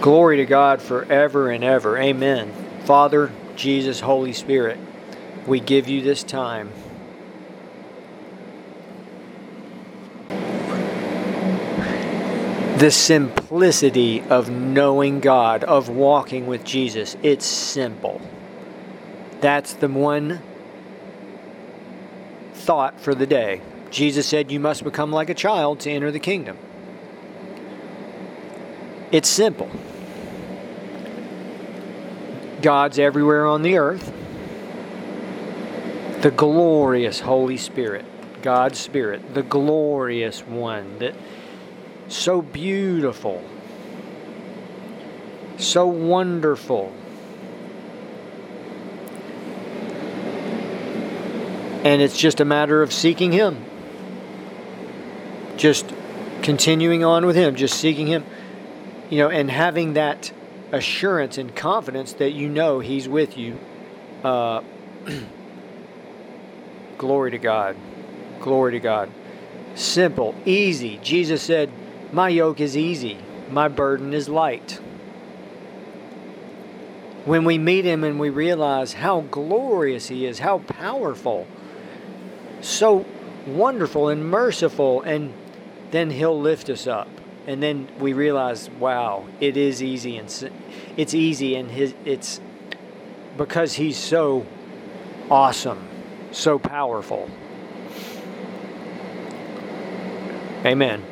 Glory to God forever and ever. Amen. Father, Jesus, Holy Spirit, we give you this time. The simplicity of knowing God, of walking with Jesus, it's simple. That's the one thought for the day. Jesus said, You must become like a child to enter the kingdom. It's simple. God's everywhere on the earth. The glorious Holy Spirit, God's Spirit, the glorious one that so beautiful, so wonderful. And it's just a matter of seeking Him. Just continuing on with Him, just seeking Him, you know, and having that assurance and confidence that you know He's with you. Uh, glory to God. Glory to God. Simple, easy. Jesus said, My yoke is easy, my burden is light. When we meet Him and we realize how glorious He is, how powerful, so wonderful and merciful, and then He'll lift us up and then we realize, wow, it is easy and it's easy and his it's because he's so awesome, so powerful. Amen.